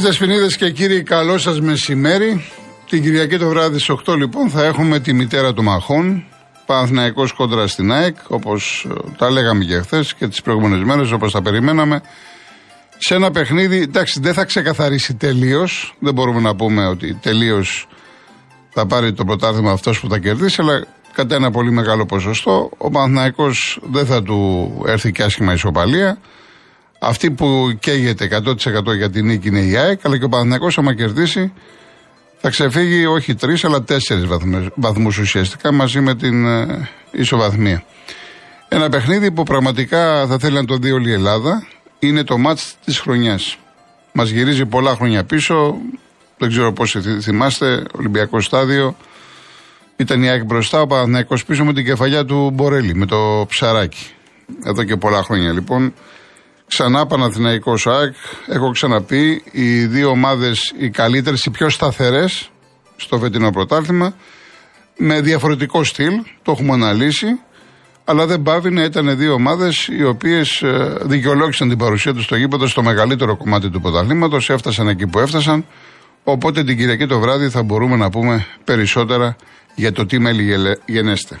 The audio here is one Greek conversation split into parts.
Φίλε, φινίδε και κύριοι, καλό σας μεσημέρι. Την Κυριακή το βράδυ στις 8 λοιπόν θα έχουμε τη μητέρα του Μαχών. Παναθυναϊκό κόντρα στην ΑΕΚ, όπως ε, τα λέγαμε και χθες και τις προηγούμενες μέρες, όπως τα περιμέναμε. Σε ένα παιχνίδι, εντάξει, δεν θα ξεκαθαρίσει τελείως. Δεν μπορούμε να πούμε ότι τελείως θα πάρει το πρωτάθλημα αυτός που θα κερδίσει, αλλά κατά ένα πολύ μεγάλο ποσοστό ο Παναθηναϊκός δεν θα του έρθει και άσχημα ισοπαλία. Αυτή που καίγεται 100% για την νίκη είναι η ΑΕΚ, αλλά και ο Παναθηναϊκός άμα κερδίσει θα ξεφύγει όχι τρεις αλλά τέσσερις βαθμούς ουσιαστικά μαζί με την ε, ισοβαθμία. Ένα παιχνίδι που πραγματικά θα θέλει να το δει όλη η Ελλάδα είναι το μάτς της χρονιάς. Μας γυρίζει πολλά χρόνια πίσω, δεν ξέρω πώς θυμάστε, Ολυμπιακό Στάδιο, ήταν η ΑΕΚ μπροστά, ο Παναθηναϊκός πίσω με την κεφαλιά του Μπορέλη, με το ψαράκι. Εδώ και πολλά χρόνια λοιπόν. Ξανά Παναθηναϊκός ΑΕΚ, έχω ξαναπεί, οι δύο ομάδες οι καλύτερες, οι πιο σταθερές στο φετινό πρωτάθλημα, με διαφορετικό στυλ, το έχουμε αναλύσει, αλλά δεν πάβει να ήταν δύο ομάδες οι οποίες ε, δικαιολόγησαν την παρουσία τους στο γήπεδο στο μεγαλύτερο κομμάτι του πρωταθλήματος, έφτασαν εκεί που έφτασαν. Οπότε την Κυριακή το βράδυ θα μπορούμε να πούμε περισσότερα για το τι μέλη γενέστε.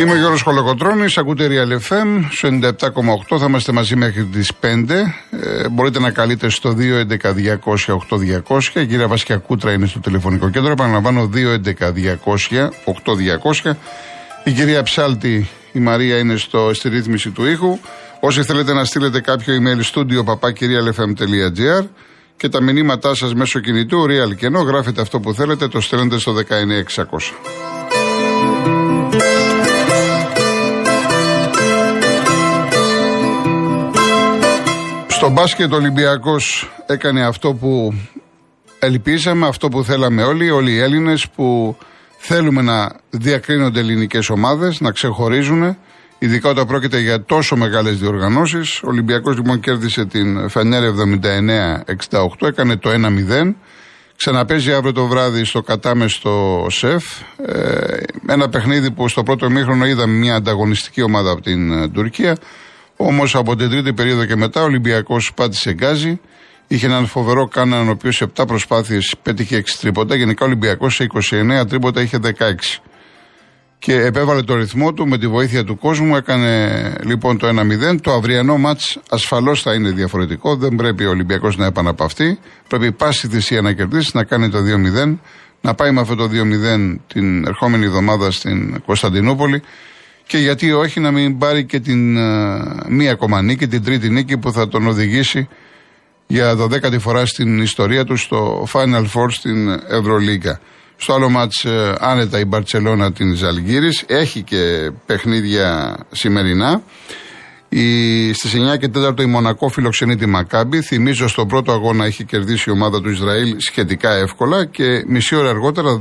Είμαι ο Γιώργος Χολοκοτρώνης, ακούτε Real FM, στο 97,8 θα είμαστε μαζί μέχρι τις 5. Ε, μπορείτε να καλείτε στο 211-200-8200. Η κυρία Βασκια Κούτρα είναι στο τηλεφωνικό κέντρο. Επαναλαμβάνω 211-200-8200. Η κυρία Ψάλτη, η Μαρία, είναι στο, στη ρύθμιση του ήχου. Όσοι θέλετε να στείλετε κάποιο email studio papakirialfm.gr και τα μηνύματά σας μέσω κινητού, real και ενώ γράφετε αυτό που θέλετε, το στέλνετε στο 19600. Στο μπάσκετ ο Ολυμπιακός έκανε αυτό που ελπίζαμε, αυτό που θέλαμε όλοι, όλοι οι Έλληνες που θέλουμε να διακρίνονται ελληνικές ομάδες, να ξεχωρίζουν, ειδικά όταν πρόκειται για τόσο μεγάλες διοργανώσεις. Ο Ολυμπιακός λοιπόν κέρδισε την Φενέρ 79-68, έκανε το 1-0. Ξαναπέζει αύριο το βράδυ στο Κατάμε στο ΣΕΦ. Ε, ένα παιχνίδι που στο πρώτο μήχρονο είδαμε μια ανταγωνιστική ομάδα από την ε, Τουρκία. Όμως από την τρίτη περίοδο και μετά ο Ολυμπιακός πάτησε γκάζι. Είχε έναν φοβερό κάναν ο οποίος σε 7 προσπάθειες πέτυχε 6 τρίποτα. Γενικά ο Ολυμπιακός σε 29 τρίποτα είχε 16. Και επέβαλε το ρυθμό του με τη βοήθεια του κόσμου. Έκανε λοιπόν το 1-0. Το αυριανό ματ ασφαλώς θα είναι διαφορετικό. Δεν πρέπει ο Ολυμπιακός να επαναπαυτεί. Πρέπει πάση θυσία να κερδίσει, να κάνει το 2-0. Να πάει με αυτό το 2-0 την ερχόμενη εβδομάδα στην Κωνσταντινούπολη και γιατί όχι να μην πάρει και την uh, μία ακόμα νίκη, την τρίτη νίκη που θα τον οδηγήσει για δωδέκατη φορά στην ιστορία του στο Final Four στην Ευρωλίγκα. Στο άλλο μάτς uh, άνετα η Μπαρτσελώνα την Ζαλγύρης, έχει και παιχνίδια σημερινά. Η, στις 9 και 4 η Μονακό φιλοξενεί τη Μακάμπη. Θυμίζω στο πρώτο αγώνα έχει κερδίσει η ομάδα του Ισραήλ σχετικά εύκολα και μισή ώρα αργότερα,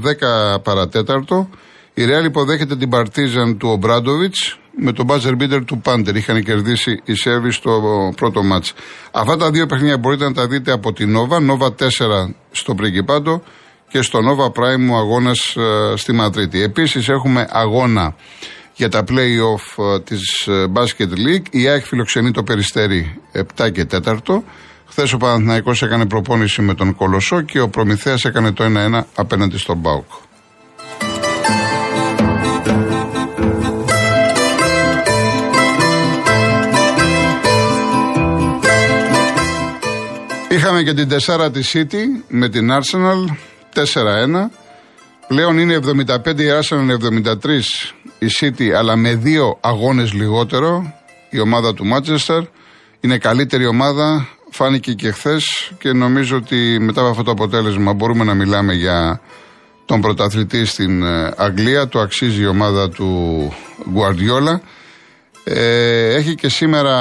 10 παρατέταρτο, η Ρεάλ υποδέχεται την Παρτίζαν του Ομπράντοβιτ με τον μπάζερ μπίτερ του Πάντερ. Είχαν κερδίσει οι Σέρβοι στο πρώτο μάτς. Αυτά τα δύο παιχνίδια μπορείτε να τα δείτε από την Νόβα. Νόβα 4 στο Πριγκιπάντο και στο Νόβα Prime ο αγώνας ε, στη Μαδρίτη. Επίσης έχουμε αγώνα για τα play-off ε, της ε, Basket League. Η ΑΕΚ φιλοξενεί το Περιστέρι 7 και 4. Χθες ο Παναθηναϊκός έκανε προπόνηση με τον Κολοσσό και ο Προμηθέας έκανε το 1-1 απέναντι στον Μπάουκ. Είχαμε και την 4 της City με την Arsenal 4-1. Πλέον είναι 75 η Arsenal, 73 η City, αλλά με δύο αγώνες λιγότερο η ομάδα του Manchester. Είναι καλύτερη ομάδα, φάνηκε και χθες και νομίζω ότι μετά από αυτό το αποτέλεσμα μπορούμε να μιλάμε για τον πρωταθλητή στην ε, Αγγλία. Το αξίζει η ομάδα του Guardiola. Ε, έχει και σήμερα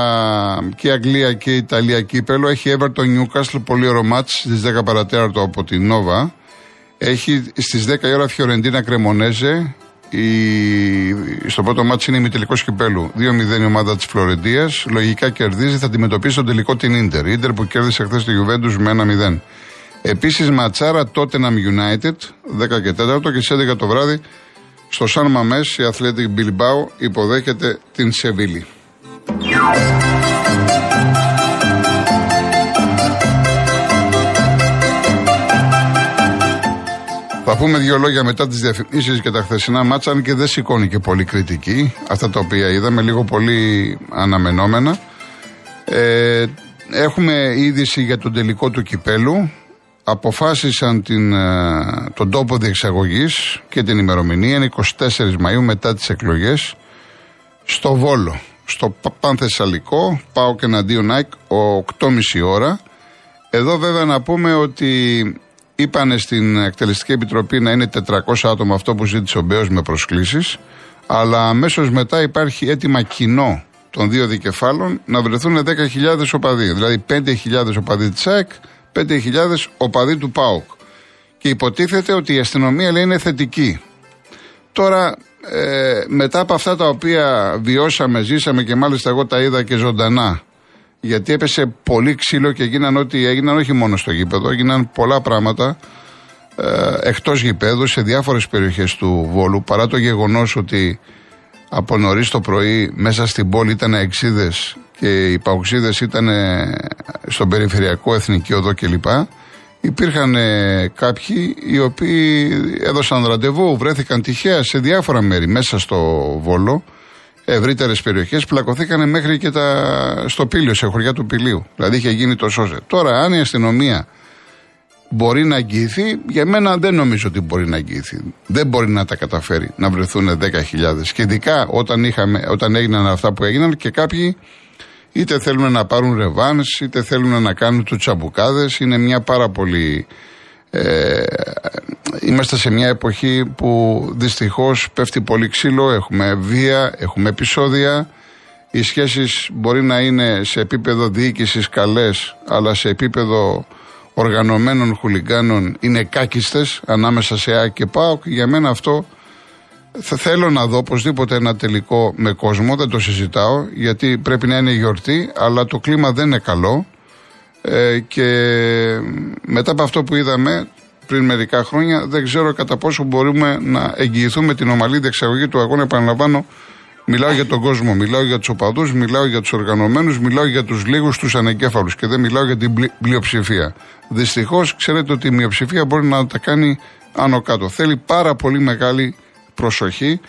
και η Αγγλία και η Ιταλία κύπελο. Έχει Everton Newcastle, πολύ ωραίο μάτς στις 10 παρατέρατο από την Νόβα. Έχει στις 10 η ώρα Φιωρεντίνα Κρεμονέζε. Η... Στο πρώτο μάτς είναι η ημιτελικός κυπέλου. 2-0 η ομάδα της Φλωρεντίας. Λογικά κερδίζει, θα αντιμετωπίσει τον τελικό την Ίντερ. Ίντερ που κέρδισε χθες τη Juventus με 1-0. Επίσης ματσάρα Tottenham United, 10 και 4 και στις 11 το βράδυ στο Σαν Μαμές η Athletic Bilbao υποδέχεται την Σεβίλη. Θα πούμε δύο λόγια μετά τις διαφημίσεις και τα χθεσινά μάτσα, αν και δεν σηκώνει και πολύ κριτική. Αυτά τα οποία είδαμε, λίγο πολύ αναμενόμενα. Ε, έχουμε είδηση για τον τελικό του κυπέλου. Αποφάσισαν την, ε, τον τόπο διεξαγωγής και την ημερομηνία. Είναι 24 Μαου μετά τις εκλογές στο Βόλο. Στο Πανθεσσαλικό, πάω και εναντίον ΑΕΚ, 8.30 ώρα. Εδώ βέβαια να πούμε ότι Είπανε στην Εκτελεστική Επιτροπή να είναι 400 άτομα αυτό που ζήτησε ο Μπέος με προσκλήσεις, αλλά αμέσως μετά υπάρχει έτοιμα κοινό των δύο δικεφάλων να βρεθούν 10.000 οπαδοί. Δηλαδή 5.000 οπαδοί της ΑΕΚ, 5.000 οπαδοί του ΠΑΟΚ. Και υποτίθεται ότι η αστυνομία λέει είναι θετική. Τώρα, ε, μετά από αυτά τα οποία βιώσαμε, ζήσαμε και μάλιστα εγώ τα είδα και ζωντανά γιατί έπεσε πολύ ξύλο και έγιναν ό,τι έγιναν όχι μόνο στο γήπεδο, έγιναν πολλά πράγματα ε, εκτός γηπέδου σε διάφορες περιοχές του Βόλου παρά το γεγονός ότι από νωρίς το πρωί μέσα στην πόλη ήταν εξίδες και οι παουξίδες ήταν στον περιφερειακό εθνική οδό κλπ. Υπήρχαν κάποιοι οι οποίοι έδωσαν ραντεβού, βρέθηκαν τυχαία σε διάφορα μέρη μέσα στο Βόλο ευρύτερες περιοχές πλακωθήκαν μέχρι και τα... στο πύλιο, σε χωριά του πυλίου. Δηλαδή είχε γίνει το σώζε. Τώρα, αν η αστυνομία μπορεί να αγγίθει, για μένα δεν νομίζω ότι μπορεί να αγγίθει. Δεν μπορεί να τα καταφέρει να βρεθούν 10.000. Και ειδικά όταν, είχαμε, όταν έγιναν αυτά που έγιναν και κάποιοι είτε θέλουν να πάρουν ρεβάνς, είτε θέλουν να κάνουν τους τσαμπουκάδες. Είναι μια πάρα πολύ ε, είμαστε σε μια εποχή που δυστυχώς πέφτει πολύ ξύλο, έχουμε βία, έχουμε επεισόδια. Οι σχέσεις μπορεί να είναι σε επίπεδο διοίκησης καλές, αλλά σε επίπεδο οργανωμένων χουλιγκάνων είναι κάκιστες ανάμεσα σε Α και ΠΑΟΚ. Για μένα αυτό θα θέλω να δω οπωσδήποτε ένα τελικό με κόσμο, δεν το συζητάω, γιατί πρέπει να είναι γιορτή, αλλά το κλίμα δεν είναι καλό. Ε, και μετά από αυτό που είδαμε πριν μερικά χρόνια, δεν ξέρω κατά πόσο μπορούμε να εγγυηθούμε την ομαλή διεξαγωγή του αγώνα. Επαναλαμβάνω, μιλάω για τον κόσμο, μιλάω για τους οπαδούς, μιλάω για τους οργανωμένους, μιλάω για τους λίγους, τους ανεγκέφαλους και δεν μιλάω για την πλειοψηφία. Δυστυχώς, ξέρετε ότι η μειοψηφία μπορεί να τα κάνει άνω κάτω. Θέλει πάρα πολύ μεγάλη προσοχή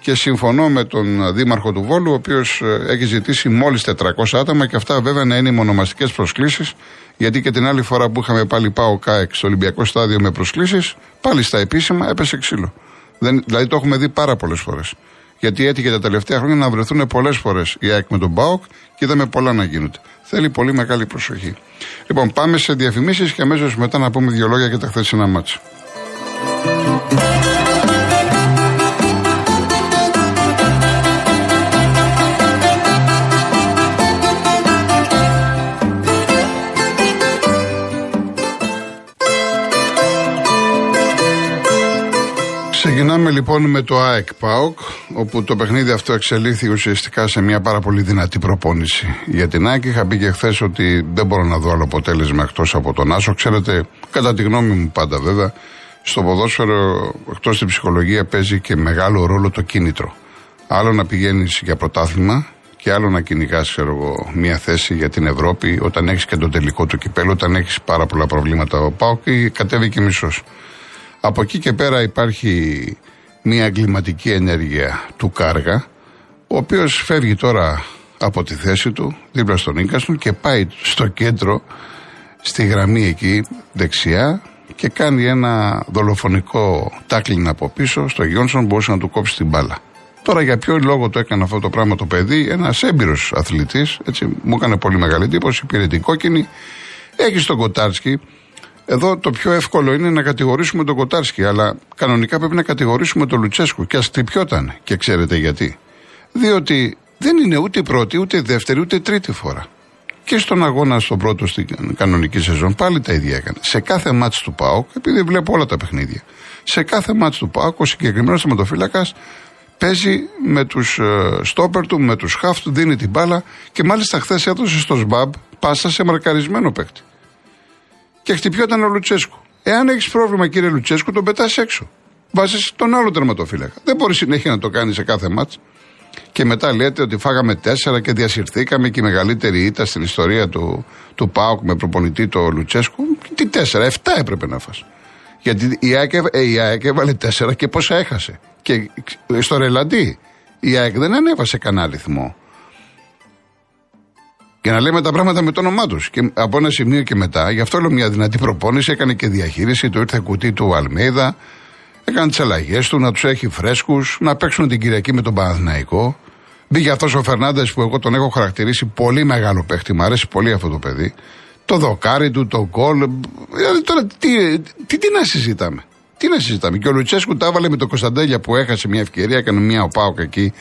και συμφωνώ με τον Δήμαρχο του Βόλου, ο οποίος ε, έχει ζητήσει μόλις 400 άτομα και αυτά βέβαια να είναι οι μονομαστικές προσκλήσεις. Γιατί και την άλλη φορά που είχαμε πάλι πάω ΚΑΕΚ στο Ολυμπιακό Στάδιο με προσκλήσεις, πάλι στα επίσημα έπεσε ξύλο. Δεν, δηλαδή το έχουμε δει πάρα πολλές φορές. Γιατί έτυχε τα τελευταία χρόνια να βρεθούν πολλές φορές η ΑΕΚ με τον ΠΑΟΚ και είδαμε πολλά να γίνονται. Θέλει πολύ μεγάλη προσοχή. Λοιπόν, πάμε σε διαφημίσεις και αμέσως μετά να πούμε δύο λόγια για τα χθεσινά μάτσα. Λοιπόν με το ΑΕΚ ΠΑΟΚ, όπου το παιχνίδι αυτό εξελίχθηκε ουσιαστικά σε μια πάρα πολύ δυνατή προπόνηση. Για την ΑΕΚ είχα πει και χθες ότι δεν μπορώ να δω άλλο αποτέλεσμα εκτός από τον Άσο. Ξέρετε, κατά τη γνώμη μου πάντα βέβαια, στο ποδόσφαιρο εκτός την ψυχολογία παίζει και μεγάλο ρόλο το κίνητρο. Άλλο να πηγαίνεις για πρωτάθλημα και άλλο να κυνηγάς, μια θέση για την Ευρώπη όταν έχεις και το τελικό του κυπέλο, όταν έχεις πάρα πολλά προβλήματα. Ο ΠΑΟΚ κατέβει και μισός. Από εκεί και πέρα υπάρχει μια εγκληματική ενέργεια του Κάργα, ο οποίος φεύγει τώρα από τη θέση του, δίπλα στον Ίκαστον και πάει στο κέντρο, στη γραμμή εκεί δεξιά και κάνει ένα δολοφονικό τάκλιν από πίσω στο Γιόνσον μπορούσε να του κόψει την μπάλα. Τώρα για ποιο λόγο το έκανε αυτό το πράγμα το παιδί, ένας έμπειρος αθλητής, έτσι μου έκανε πολύ μεγάλη εντύπωση, πήρε την κόκκινη. Έχει τον Κοτάρσκι, εδώ το πιο εύκολο είναι να κατηγορήσουμε τον Κοτάρσκι, αλλά κανονικά πρέπει να κατηγορήσουμε τον Λουτσέσκου. Και ας τρυπιόταν. Και ξέρετε γιατί. Διότι δεν είναι ούτε η πρώτη, ούτε η δεύτερη, ούτε η τρίτη φορά. Και στον αγώνα στον πρώτο στην κανονική σεζόν πάλι τα ίδια έκανε. Σε κάθε μάτς του ΠΑΟΚ, επειδή βλέπω όλα τα παιχνίδια, σε κάθε μάτς του ΠΑΟΚ ο συγκεκριμένος θεματοφύλακας παίζει με τους ε, στόπερ του, με τους χαφ του, δίνει την μπάλα και μάλιστα χθες έδωσε στο ΣΜΑΜ πάσα σε μαρκαρισμένο παίκτη και χτυπιόταν ο Λουτσέσκου. Εάν έχεις πρόβλημα, κύριε Λουτσέσκου, τον πετάς έξω. Βάζεις τον άλλο τερματοφύλακα. Δεν μπορεί συνέχεια να το κάνεις σε κάθε μάτς. Και μετά λέτε ότι φάγαμε τέσσερα και διασυρθήκαμε και η μεγαλύτερη ήττα στην ιστορία του, του ΠΑΟΚ με προπονητή το Λουτσέσκου. Τι τέσσερα, εφτά έπρεπε να φας. Γιατί η ΑΕΚ, ε, η ΑΕΚ έβαλε τέσσερα και πόσα έχασε. Και στο ρελαντί η ΑΕΚ δεν ανέβασε κανένα αριθμό. Και να λέμε τα πράγματα με το όνομά τους. Και από ένα σημείο και μετά, γι' αυτό λέω μια δυνατή προπόνηση, έκανε και διαχείριση, το ήρθε κουτί του Αλμέιδα, έκανε τις αλλαγές του, να τους έχει φρέσκους, να παίξουν την Κυριακή με τον Παναθηναϊκό. Μπήκε αυτός ο Φερνάντες που εγώ τον έχω χαρακτηρίσει πολύ μεγάλο παίχτη, μου αρέσει πολύ αυτό το παιδί. Το δοκάρι του, το γκολ. Δηλαδή τώρα τι, τι, τι να συζητάμε. Τι να συζητάμε. Και ο Λουτσέσκου τα έβαλε με το Κωνσταντέλια που έχασε μια ευκαιρία, έκανε μια οπάοκ εκεί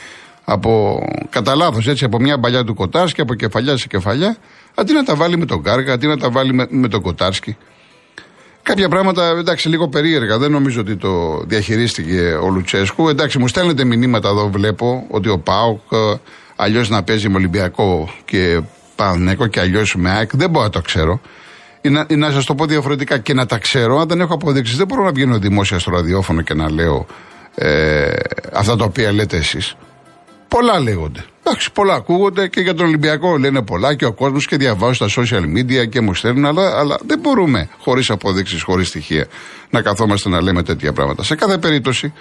από κατά λάθος έτσι από μια παλιά του Κοτάρσκι, από κεφαλιά σε κεφαλιά, αντί να τα βάλει με τον Κάργα, αντί να τα βάλει με, με τον Κοτάρσκι. Κάποια πράγματα εντάξει λίγο περίεργα. Δεν νομίζω ότι το διαχειρίστηκε ο Λουτσέσκου. Εντάξει, μου στέλνετε μηνύματα εδώ, βλέπω ότι ο Πάοκ ε, αλλιώς να παίζει με Ολυμπιακό και Πανέκο και αλλιώς με ΑΕΚ. Δεν μπορώ να το ξέρω. Ή να, να σας το πω διαφορετικά και να τα ξέρω, αν δεν έχω αποδείξεις. Δεν μπορώ να βγαίνω δημόσια στο ραδιόφωνο και να λέω ε, αυτά τα οποία λέτε εσείς. Πολλά λέγονται. Εντάξει, πολλά ακούγονται και για τον Ολυμπιακό λένε πολλά και ο κόσμος και διαβάζω στα social media και μου στέλνουν, αλλά, αλλά δεν μπορούμε χωρίς αποδείξεις, χωρίς στοιχεία να καθόμαστε να λέμε τέτοια πράγματα. Σε κάθε περίπτωση,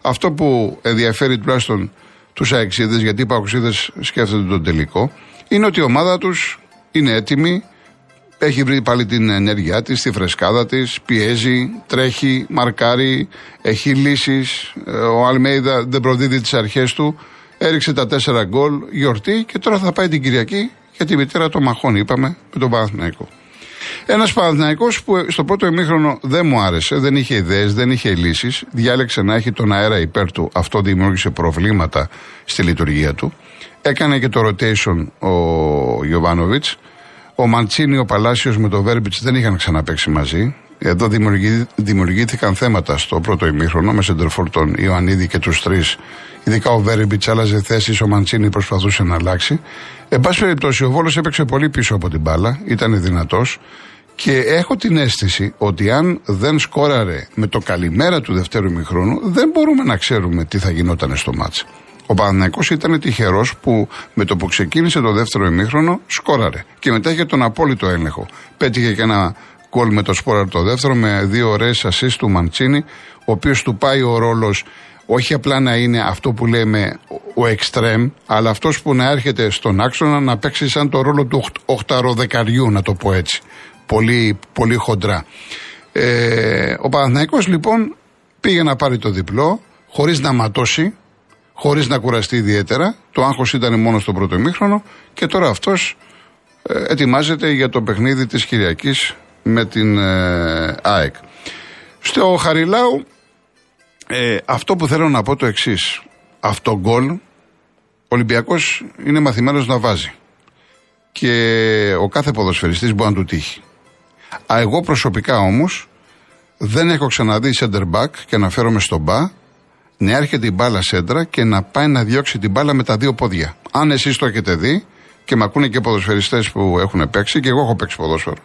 αυτό που ενδιαφέρει τουλάχιστον τους αεξίδες, γιατί οι παοξίδες σκέφτονται τον τελικό, είναι ότι η ομάδα τους είναι έτοιμη, έχει βρει πάλι την ενέργειά της, τη φρεσκάδα της, πιέζει, τρέχει, μαρκάρει, έχει λύσεις. Ε, ο Αλμέιδα δεν προδίδει τις αρχές του. Έριξε τα τέσσερα γκολ, γιορτή και τώρα θα πάει την Κυριακή για τη μητέρα των μαχών, είπαμε, με τον Παναθηναϊκό. Ένας Παναθηναϊκός που στο πρώτο ημίχρονο δεν μου άρεσε, δεν είχε ιδέες, δεν είχε λύσεις, διάλεξε να έχει τον αέρα υπέρ του. Αυτό δημιούργησε προβλήματα στη λειτουργία του. Έκανε και το rotation ο Γιωβάνοβιτς. Ο Μαντσίνη, ο Παλάσιος με τον Βέρμπιτς δεν είχαν ξαναπέξει μαζί. Εδώ δημιουργήθηκαν θέματα στο πρώτο ημίχρονο με σεντερφόρ τον Ιωαννίδη και τους τρεις. Ειδικά ο Βέρμπιτς άλλαζε θέσεις, ο Μαντσίνη προσπαθούσε να αλλάξει. Εν πάση περιπτώσει, ο Βόλος έπαιξε πολύ πίσω από την μπάλα, ήταν δυνατός. Και έχω την αίσθηση ότι αν δεν σκόραρε με το καλημέρα του δευτέρου ημιχρόνου, δεν μπορούμε να ξέρουμε τι θα γινόταν στο μάτς. Ο Παναθυναϊκό ήταν τυχερός που με το που ξεκίνησε το δεύτερο ημίχρονο σκόραρε. Και μετά είχε τον απόλυτο έλεγχο. Πέτυχε και ένα γκολ με το σπόρα το δεύτερο με δύο ωραίες assist του Μαντσίνη, ο οποίος του πάει ο ρόλος όχι απλά να είναι αυτό που λέμε ο εξτρέμ, αλλά αυτός που να έρχεται στον άξονα να παίξει σαν το ρόλο του οχταροδεκαριού, να το πω έτσι. Πολύ, πολύ χοντρά. Ε, ο Παναθηναϊκός λοιπόν πήγε να πάρει το διπλό, χωρίς να ματώσει, χωρίς να κουραστεί ιδιαίτερα. Το άγχος ήταν μόνο στο πρώτο ημίχρονο και τώρα αυτός ε, ετοιμάζεται για το παιχνίδι της Κυριακής με την ε, ΑΕΚ. Στο Χαριλάου ε, αυτό που θέλω να πω το εξής. Αυτό γκολ ο Ολυμπιακός είναι μαθημένος να βάζει. Και ο κάθε ποδοσφαιριστής μπορεί να του τύχει. Α, εγώ προσωπικά όμως δεν έχω ξαναδεί center back και να φέρομαι στον μπα να έρχεται η μπάλα σέντρα και να πάει να διώξει την μπάλα με τα δύο πόδια. Αν εσείς το έχετε δει και με ακούνε και ποδοσφαιριστές που έχουν παίξει και εγώ έχω παίξει ποδόσφαιρο.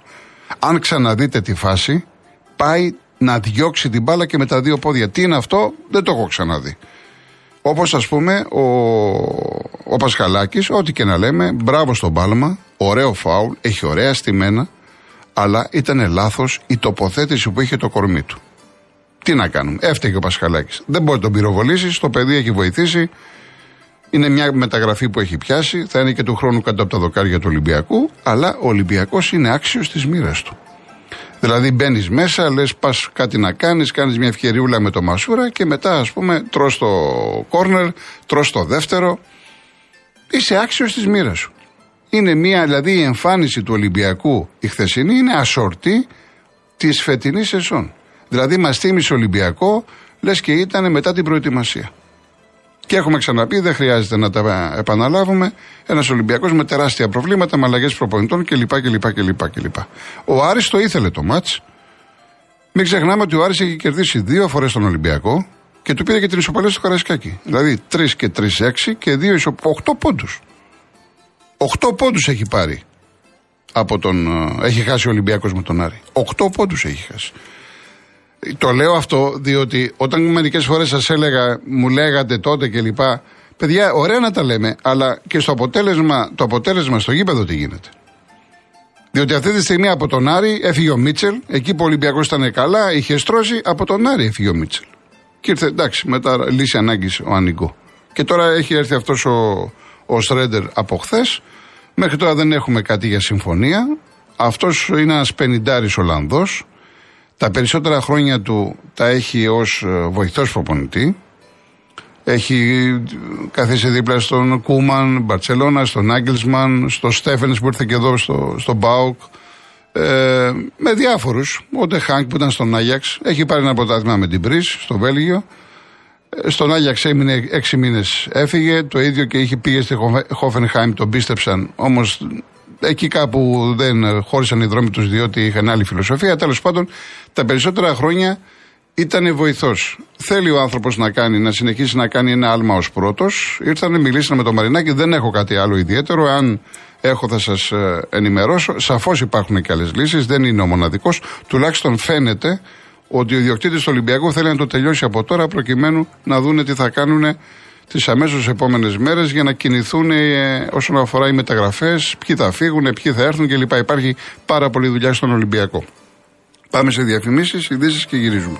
Αν ξαναδείτε τη φάση, πάει να διώξει την μπάλα και με τα δύο πόδια. Τι είναι αυτό, δεν το έχω ξαναδεί. Όπως ας πούμε ο, ο Πασχαλάκης, ό,τι και να λέμε, μπράβο στον Πάλμα, ωραίο φάουλ, έχει ωραία στημένα, αλλά ήταν λάθος η τοποθέτηση που είχε το κορμί του. Τι να κάνουμε, έφταιγε ο Πασχαλάκης. Δεν μπορεί να τον πυροβολήσεις, το παιδί έχει βοηθήσει. Είναι μια μεταγραφή που έχει πιάσει, θα είναι και του χρόνου κάτω από τα δοκάρια του Ολυμπιακού, αλλά ο Ολυμπιακός είναι άξιος της μοίρας του. Δηλαδή μπαίνεις μέσα, λες πας κάτι να κάνεις, κάνεις μια ευκαιριούλα με το Μασούρα και μετά ας πούμε τρώ το κόρνερ, τρώ το δεύτερο. Είσαι άξιος της μοίρας σου. Είναι μια, δηλαδή η εμφάνιση του Ολυμπιακού η χθεσινή είναι ασορτή της φετινής σεζόν. Δηλαδή μας θύμισε Ολυμπιακό, λες και ήταν μετά την προετοιμασία. Και έχουμε ξαναπεί, δεν χρειάζεται να τα επαναλάβουμε. Ένας Ολυμπιακός με τεράστια προβλήματα, με αλλαγές προπονητών κλπ, κλπ, κλπ, κλπ. Ο Άρης το ήθελε το μάτς. Μην ξεχνάμε ότι ο Άρης έχει κερδίσει δύο φορές τον Ολυμπιακό και του πήρε και την ισοπαλία στο Καραϊσκάκι. Δηλαδή 3 και 3, 6 και 2 ισο... 8 πόντους. 8 πόντους έχει πάρει. Από τον, ε, έχει χάσει ο Ολυμπιακός με τον Άρη. 8 πόντους έχει χάσει. Το λέω αυτό διότι όταν μερικές φορές σας έλεγα, μου λέγατε τότε κλπ. Παιδιά, ωραία να τα λέμε, αλλά και στο αποτέλεσμα, το αποτέλεσμα στο γήπεδο τι γίνεται. Διότι αυτή τη στιγμή από τον Άρη έφυγε ο Μίτσελ, εκεί που ο Ολυμπιακός ήταν καλά, είχε στρώσει, από τον Άρη έφυγε ο Μίτσελ. Και ήρθε εντάξει, μετά λύση ανάγκης ο Ανικό. Και τώρα έχει έρθει αυτός ο, ο Σρέντερ από χθες. Μέχρι τώρα δεν έχουμε κάτι για συμφωνία. Αυτός είναι ένας πενιντάρης Ολλανδός. Τα περισσότερα χρόνια του τα έχει ως ε, βοηθός προπονητή. Έχει καθίσει δίπλα στον Κούμαν, Μπαρσελόνα, στον Άγγελσμαν, στο Στέφενς που ήρθε και εδώ στο, στο Μπάουκ. Ε, με διάφορους. Ο Ντεχάνκ που ήταν στον Άγιαξ. Έχει πάρει ένα πρωτάθλημα με την Πρι στο Βέλγιο. Ε, στον Άγιαξ έμεινε έξι μήνες, έφυγε. Το ίδιο και είχε πήγε στη Χόφενχάιμ, τον πίστεψαν. Όμως εκεί κάπου δεν χώρισαν οι δρόμοι τους διότι είχαν άλλη φιλοσοφία. Τέλος πάντων, τα περισσότερα χρόνια ήταν βοηθός. Θέλει ο άνθρωπος να κάνει, να συνεχίσει να κάνει ένα άλμα ως πρώτος. Ήρθαν, μιλήσαν με τον Μαρινάκη, δεν έχω κάτι άλλο ιδιαίτερο. Αν έχω θα σας ε, ενημερώσω. Σαφώς υπάρχουν και άλλες λύσεις, δεν είναι ο μοναδικός. Τουλάχιστον φαίνεται ότι ο ιδιοκτήτης του Ολυμπιακού θέλει να το τελειώσει από τώρα προκειμένου να δούνε τι θα κάνουν τις αμέσως επόμενες μέρες για να κινηθούν ε, όσον αφορά οι μεταγραφές, ποιοι θα φύγουν, ποιοι θα έρθουν κλπ. Υπάρχει πάρα πολλή δουλειά στον Ολυμπιακό. Πάμε σε διαφημίσεις, ειδήσεις και γυρίζουμε.